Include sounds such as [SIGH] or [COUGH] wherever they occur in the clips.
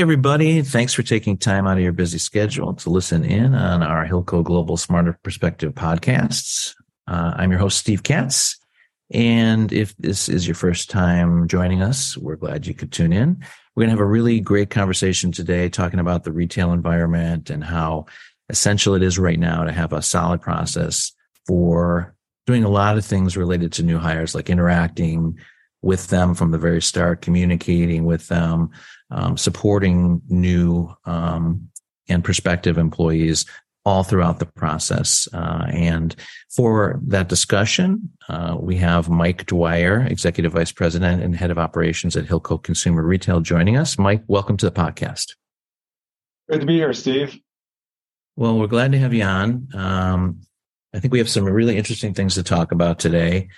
everybody. Thanks for taking time out of your busy schedule to listen in on our Hilco Global Smarter Perspective podcasts. Uh, I'm your host, Steve Katz. And if this is your first time joining us, we're glad you could tune in. We're going to have a really great conversation today talking about the retail environment and how essential it is right now to have a solid process for doing a lot of things related to new hires, like interacting with them from the very start, communicating with them, um, supporting new um, and prospective employees all throughout the process. Uh, and for that discussion, uh, we have Mike Dwyer, Executive Vice President and Head of Operations at Hilco Consumer Retail, joining us. Mike, welcome to the podcast. Good to be here, Steve. Well, we're glad to have you on. Um, I think we have some really interesting things to talk about today.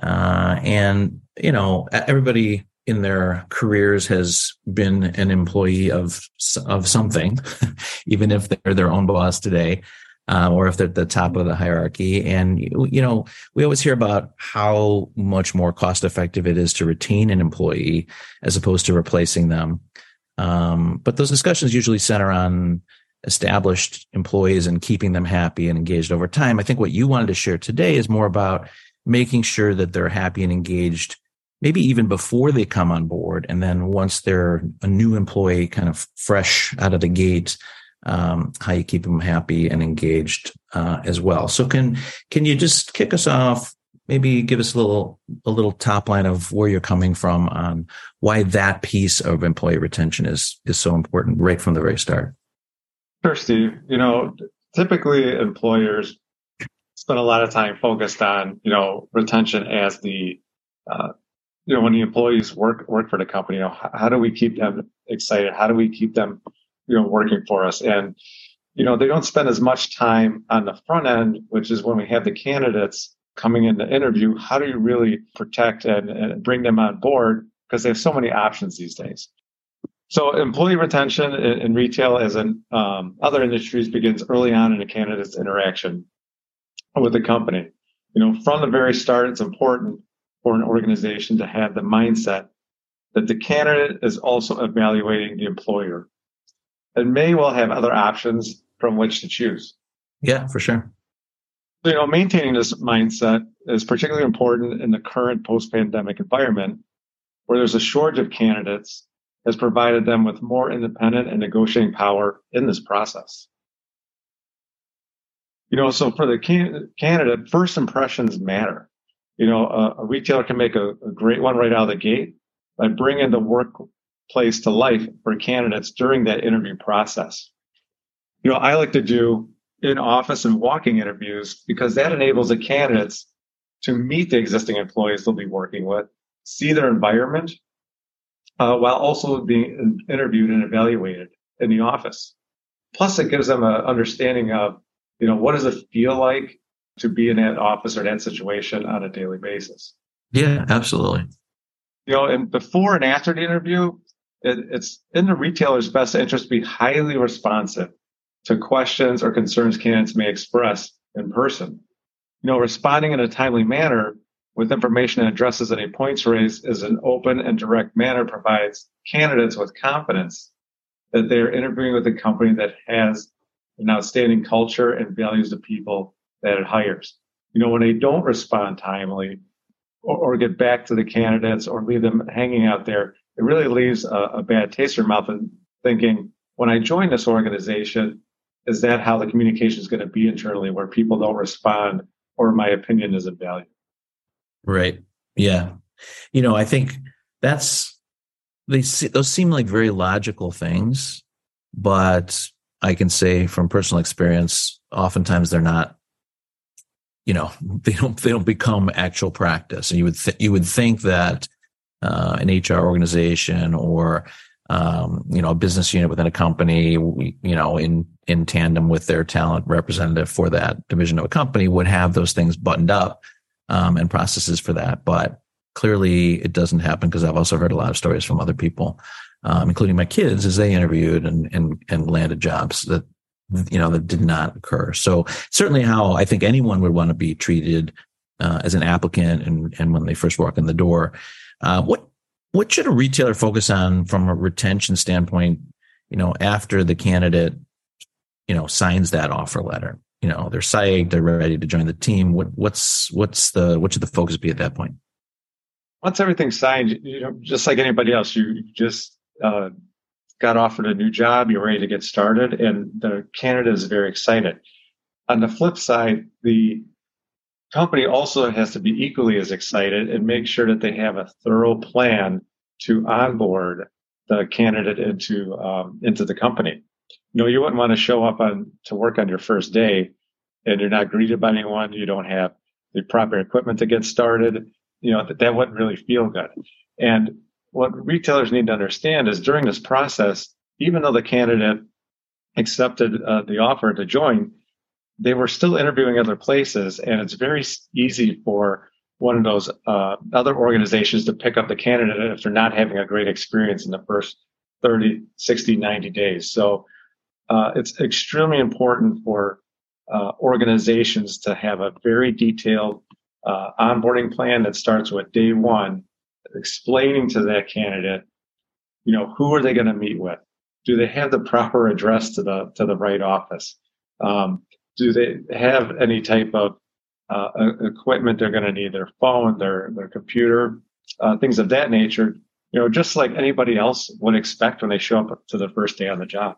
Uh, and, you know, everybody in their careers has been an employee of of something, [LAUGHS] even if they're their own boss today, uh, or if they're at the top of the hierarchy. And you know, we always hear about how much more cost effective it is to retain an employee as opposed to replacing them. Um, but those discussions usually center on established employees and keeping them happy and engaged over time. I think what you wanted to share today is more about making sure that they're happy and engaged maybe even before they come on board. And then once they're a new employee, kind of fresh out of the gate, um, how you keep them happy and engaged uh, as well. So can can you just kick us off? Maybe give us a little a little top line of where you're coming from on why that piece of employee retention is is so important right from the very start. Sure, Steve. You know, typically employers spend a lot of time focused on you know retention as the uh, you know, when the employees work work for the company, you know, how, how do we keep them excited? How do we keep them, you know, working for us? And you know, they don't spend as much time on the front end, which is when we have the candidates coming in to interview. How do you really protect and, and bring them on board? Because they have so many options these days. So employee retention in, in retail, as in um, other industries, begins early on in a candidate's interaction with the company. You know, from the very start, it's important for an organization to have the mindset that the candidate is also evaluating the employer and may well have other options from which to choose. Yeah, for sure. You know, maintaining this mindset is particularly important in the current post-pandemic environment where there's a shortage of candidates has provided them with more independent and negotiating power in this process. You know, so for the can- candidate, first impressions matter you know, a, a retailer can make a, a, great one right out of the gate by bringing the workplace to life for candidates during that interview process. You know, I like to do in office and walking interviews because that enables the candidates to meet the existing employees they'll be working with, see their environment, uh, while also being interviewed and evaluated in the office. Plus, it gives them an understanding of, you know, what does it feel like to be in that office or that situation on a daily basis. Yeah, absolutely. You know, and before and after the interview, it, it's in the retailer's best interest to be highly responsive to questions or concerns candidates may express in person. You know, responding in a timely manner with information that addresses any points raised is an open and direct manner provides candidates with confidence that they're interviewing with a company that has an outstanding culture and values the people that it hires. You know, when they don't respond timely or, or get back to the candidates or leave them hanging out there, it really leaves a, a bad taste in your mouth and thinking, when I join this organization, is that how the communication is going to be internally where people don't respond or my opinion isn't valued? Right. Yeah. You know, I think that's, they see, those seem like very logical things, but I can say from personal experience, oftentimes they're not you know [LAUGHS] they don't they don't become actual practice. And you would th- you would think that uh, an HR organization or um, you know a business unit within a company you know in in tandem with their talent representative for that division of a company would have those things buttoned up um, and processes for that. But clearly it doesn't happen because I've also heard a lot of stories from other people um, including my kids as they interviewed and and and landed jobs that you know, that did not occur. So certainly how I think anyone would want to be treated uh, as an applicant and, and when they first walk in the door. Uh, what, what should a retailer focus on from a retention standpoint, you know, after the candidate, you know, signs that offer letter? You know, they're psyched, they're ready to join the team. What, what's what's the what should the focus be at that point? Once everything's signed, you know, just like anybody else, you just uh, got offered a new job, you're ready to get started, and the candidate is very excited. On the flip side, the company also has to be equally as excited and make sure that they have a thorough plan to onboard the candidate into um, into the company. You know, you wouldn't want to show up on to work on your first day and you're not greeted by anyone. You don't have the proper equipment to get started. You know that that wouldn't really feel good. And what retailers need to understand is during this process, even though the candidate accepted uh, the offer to join, they were still interviewing other places, and it's very easy for one of those uh, other organizations to pick up the candidate if they're not having a great experience in the first 30, 60, 90 days. So uh, it's extremely important for uh, organizations to have a very detailed uh, onboarding plan that starts with day one, explaining to that candidate, you know, who are they going to meet with? Do they have the proper address to the to the right office? Um, do they have any type of uh, equipment they're going to need, their phone, their their computer, uh, things of that nature. You know, just like anybody else would expect when they show up to the first day on the job.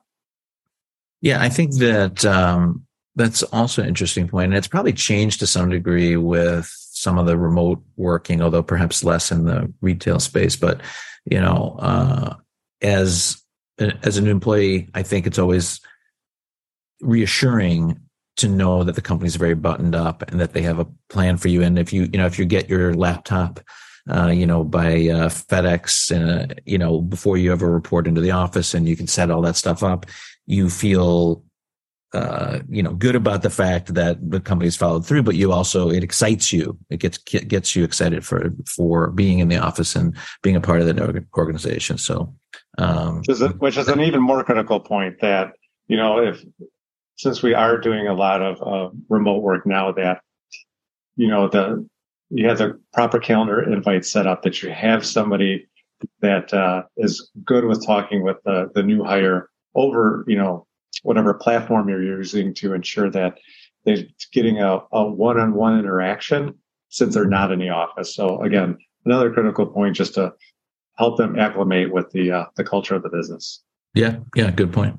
Yeah, I think that um, that's also an interesting point, and it's probably changed to some degree with some of the remote working, although perhaps less in the retail space. But you know, uh, as as an employee, I think it's always reassuring to know that the company's very buttoned up and that they have a plan for you. And if you, you know, if you get your laptop, uh, you know, by uh, FedEx, uh, you know, before you ever report into the office and you can set all that stuff up, you feel, uh, you know, good about the fact that the company's followed through, but you also, it excites you. It gets, gets you excited for, for being in the office and being a part of the organization. So, um, which is, a, which is an even more critical point that, you know, if since we are doing a lot of uh, remote work now that you know the you have the proper calendar invite set up that you have somebody that uh, is good with talking with the, the new hire over you know whatever platform you're using to ensure that they're getting a, a one-on-one interaction since they're not in the office so again another critical point just to help them acclimate with the uh, the culture of the business yeah yeah good point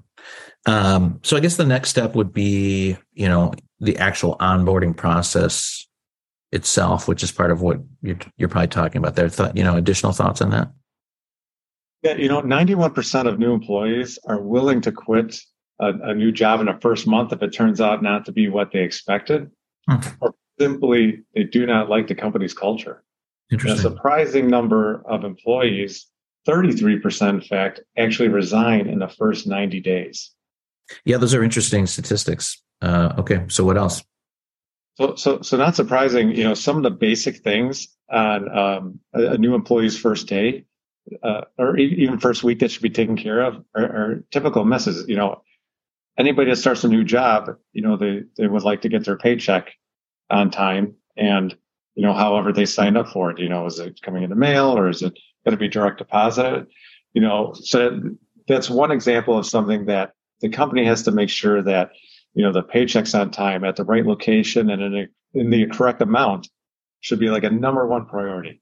um, so I guess the next step would be, you know, the actual onboarding process itself, which is part of what you're, you're probably talking about there. Thought, you know, additional thoughts on that? Yeah, you know, 91% of new employees are willing to quit a, a, new job in the first month if it turns out not to be what they expected, hmm. or simply they do not like the company's culture. a surprising number of employees, 33% in fact, actually resign in the first 90 days. Yeah, those are interesting statistics. Uh, okay, so what else? So, so, so not surprising. You know, some of the basic things on um, a, a, new employee's first day, uh, or even first week that should be taken care of, are, are, typical misses. You know, anybody that starts a new job, you know, they they would like to get their paycheck on time, and you know, however they signed up for it. You know, is it coming in the mail or is it going to be direct deposit? You know, so that's one example of something that the company has to make sure that you know the paychecks on time at the right location and in, a, in the correct amount should be like a number one priority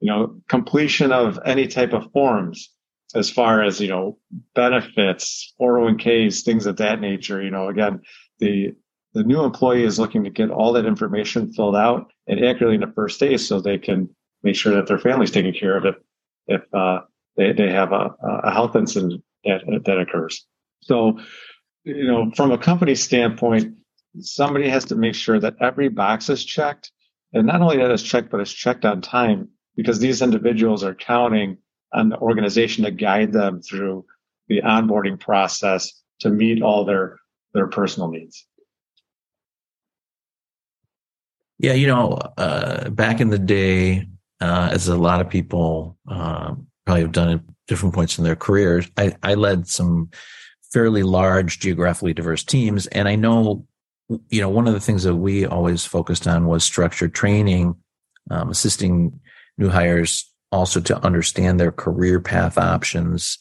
you know completion of any type of forms as far as you know benefits 401ks things of that nature you know again the the new employee is looking to get all that information filled out and accurately in the first day so they can make sure that their family's taken care of it if uh, they, they have a, a health incident that, that occurs so, you know, from a company standpoint, somebody has to make sure that every box is checked. And not only that it's checked, but it's checked on time because these individuals are counting on the organization to guide them through the onboarding process to meet all their, their personal needs. Yeah, you know, uh, back in the day, uh, as a lot of people uh, probably have done at different points in their careers, I, I led some fairly large, geographically diverse teams. And I know, you know, one of the things that we always focused on was structured training, um, assisting new hires also to understand their career path options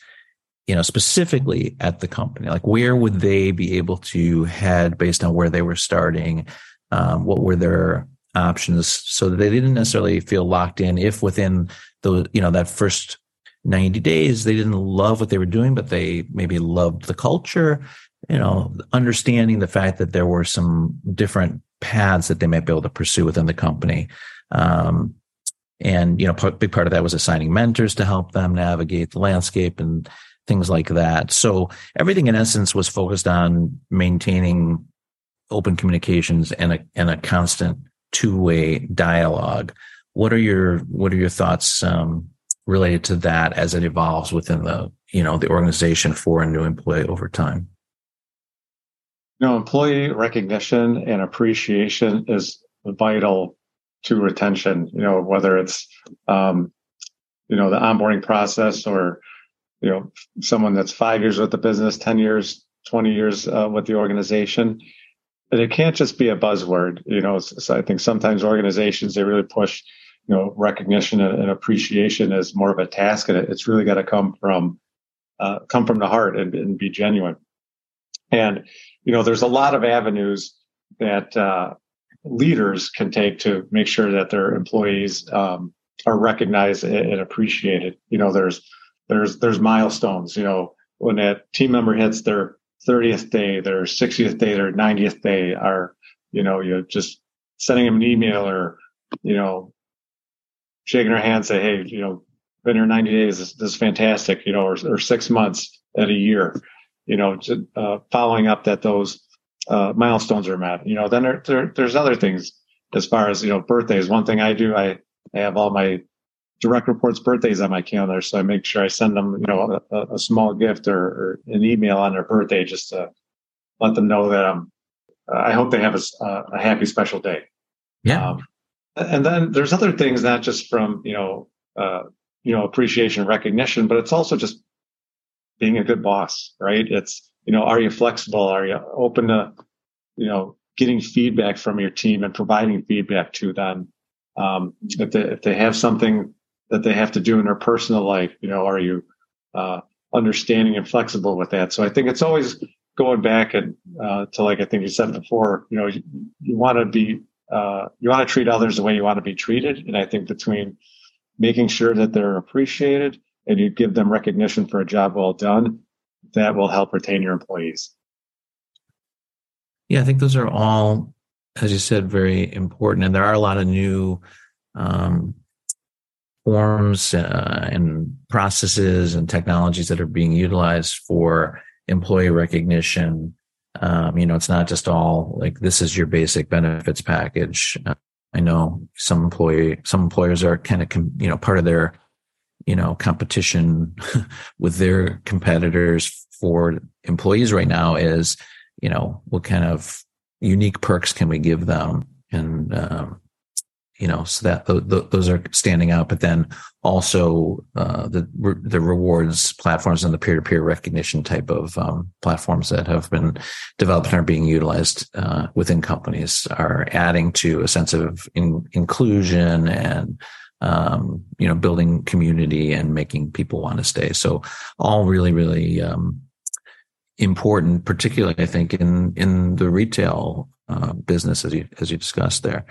you know, specifically at the company? Like, where would they be able to head based on where they were starting? Um, what were their options so that they didn't necessarily feel locked in if within the, you know, that first 90 days, they didn't love what they were doing, but they maybe loved the culture, you know, understanding the fact that there were some different paths that they might be able to pursue within the company. Um, and, you know, a big part of that was assigning mentors to help them navigate the landscape and things like that. So everything in essence was focused on maintaining open communications and a, and a constant two way dialogue. What are your, what are your thoughts, um, related to that as it evolves within the, you know, the organization for a new employee over time? You know, employee recognition and appreciation is vital to retention, you know, whether it's, um, you know, the onboarding process or, you know, someone that's five years with the business, 10 years, 20 years uh, with the organization. And it can't just be a buzzword, you know. So I think sometimes organizations they really push, you know, recognition and, appreciation as more of a task, and it, it's really got to come from uh, come from the heart and, and, be genuine. And you know, there's a lot of avenues that uh, leaders can take to make sure that their employees um, are recognized and appreciated. You know, there's there's there's milestones. You know, when a team member hits their 30th day, their 60th day, their 90th day, are you know, you're just sending them an email or you know, shaking their hand, say, hey, you know, been here 90 days. This, this is fantastic. You know, or, or, six months at a year. You know, uh, following up that those uh, milestones are met. You know, then there, there, there's other things as far as you know birthdays. One thing I do, I, I have all my direct reports birthdays on my calendar, so I make sure I send them you know a, a small gift or, or, an email on their birthday just to let them know that I'm. Uh, I hope they have a, a happy special day. Yeah. Um, and then there's other things, not just from you know uh, you know appreciation, recognition, but it's also just being a good boss, right? It's you know, are you flexible? Are you open to, you know, getting feedback from your team and providing feedback to them? Um, if they, if they have something that they have to do in their personal life, you know, are you, uh, understanding and flexible with that? So I think it's always going back and, uh, to like I think you said before, you know, you, you want to be, uh, you want to treat others the way you want to be treated. And I think between making sure that they're appreciated and you give them recognition for a job well done that will help retain your employees. Yeah, I think those are all, as you said, very important. And there are a lot of new um, forms uh, and processes and technologies that are being utilized for employee recognition. Um, you know, it's not just all like this is your basic benefits package. Uh, I know some employee, some employers are kind of, you know, part of their you know, competition [LAUGHS] with their competitors for employees right now is, you know, what kind of unique perks can we give them? And, um, you know, so that th- th- those are standing out, but then also, uh, the, re- the rewards platforms and the peer-to-peer recognition type of, um, platforms that have been developed and are being utilized, uh, within companies are adding to a sense of in- inclusion and, um, you know, building community and making people want to stay. So all really, really, um, important, particularly I think in, in the retail, uh, business as you, as you discussed there.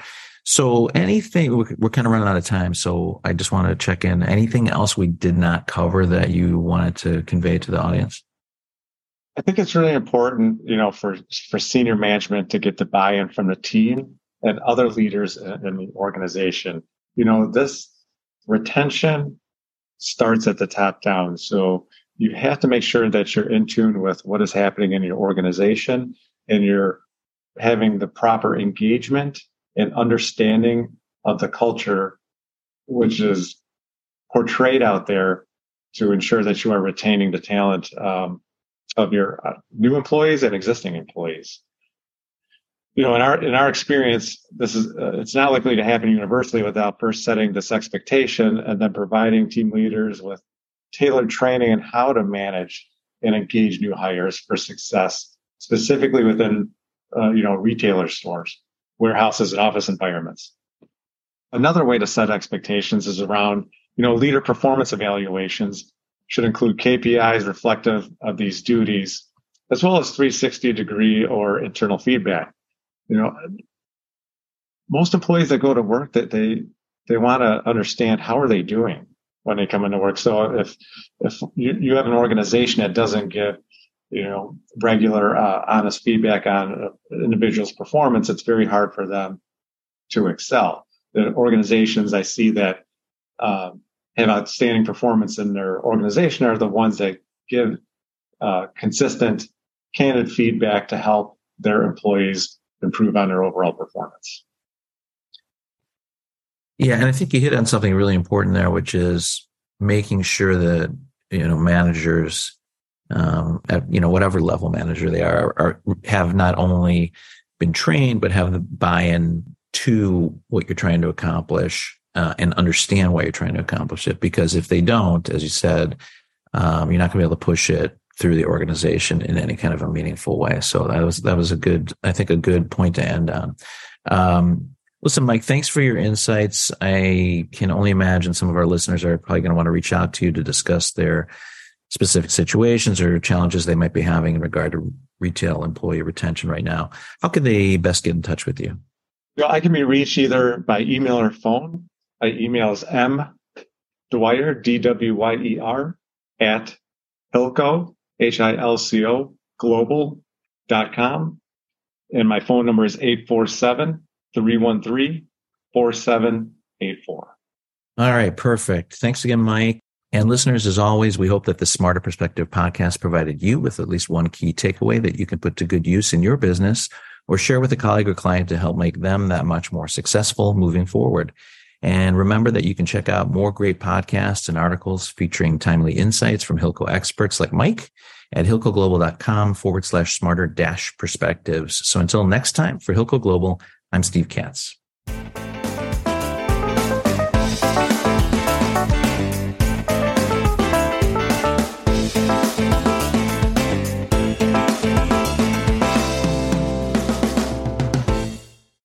So anything, we're, kind of running out of time. So I just want to check in. Anything else we did not cover that you wanted to convey to the audience? I think it's really important, you know, for, for senior management to get the buy-in from the team and other leaders in the organization you know, this retention starts at the top down. So you have to make sure that you're in tune with what is happening in your organization and you're having the proper engagement and understanding of the culture, which is portrayed out there to ensure that you are retaining the talent um, of your uh, new employees and existing employees you know, in our in our experience, this is uh, it's not likely to happen universally without first setting this expectation and then providing team leaders with tailored training on how to manage and engage new hires for success, specifically within uh, you know retailer stores, warehouses, and office environments. Another way to set expectations is around you know leader performance evaluations should include KPIs reflective of these duties, as well as 360 degree or internal feedback. You know, most employees that go to work that they they want to understand how are they doing when they come into work. So if if you, you have an organization that doesn't give you know regular uh, honest feedback on an individual's performance, it's very hard for them to excel. The organizations I see that um, have outstanding performance in their organization are the ones that give uh, consistent, candid feedback to help their employees improve on their overall performance. Yeah, and I think you hit on something really important there, which is making sure that you know managers, um, at you know whatever level manager they are, are have not only been trained but have the buy-in to what you're trying to accomplish uh, and understand why you're trying to accomplish it. Because if they don't, as you said, um, you're not going to be able to push it through the organization in any kind of a meaningful way. So that was that was a good, I think, a good point to end on. Um, listen, Mike, thanks for your insights. I can only imagine some of our listeners are probably going to want to reach out to you to discuss their specific situations or challenges they might be having in regard to retail employee retention right now. How can they best get in touch with you? I can be reached either by email or phone. My email is m dwyer d w y e r at hilco h i l c o global dot com, and my phone number is 847 313 4784. All right, perfect. Thanks again, Mike. And listeners, as always, we hope that the Smarter Perspective podcast provided you with at least one key takeaway that you can put to good use in your business or share with a colleague or client to help make them that much more successful moving forward. And remember that you can check out more great podcasts and articles featuring timely insights from Hilco experts like Mike at hilcoglobal.com forward slash smarter dash perspectives. So until next time for Hilco Global, I'm Steve Katz.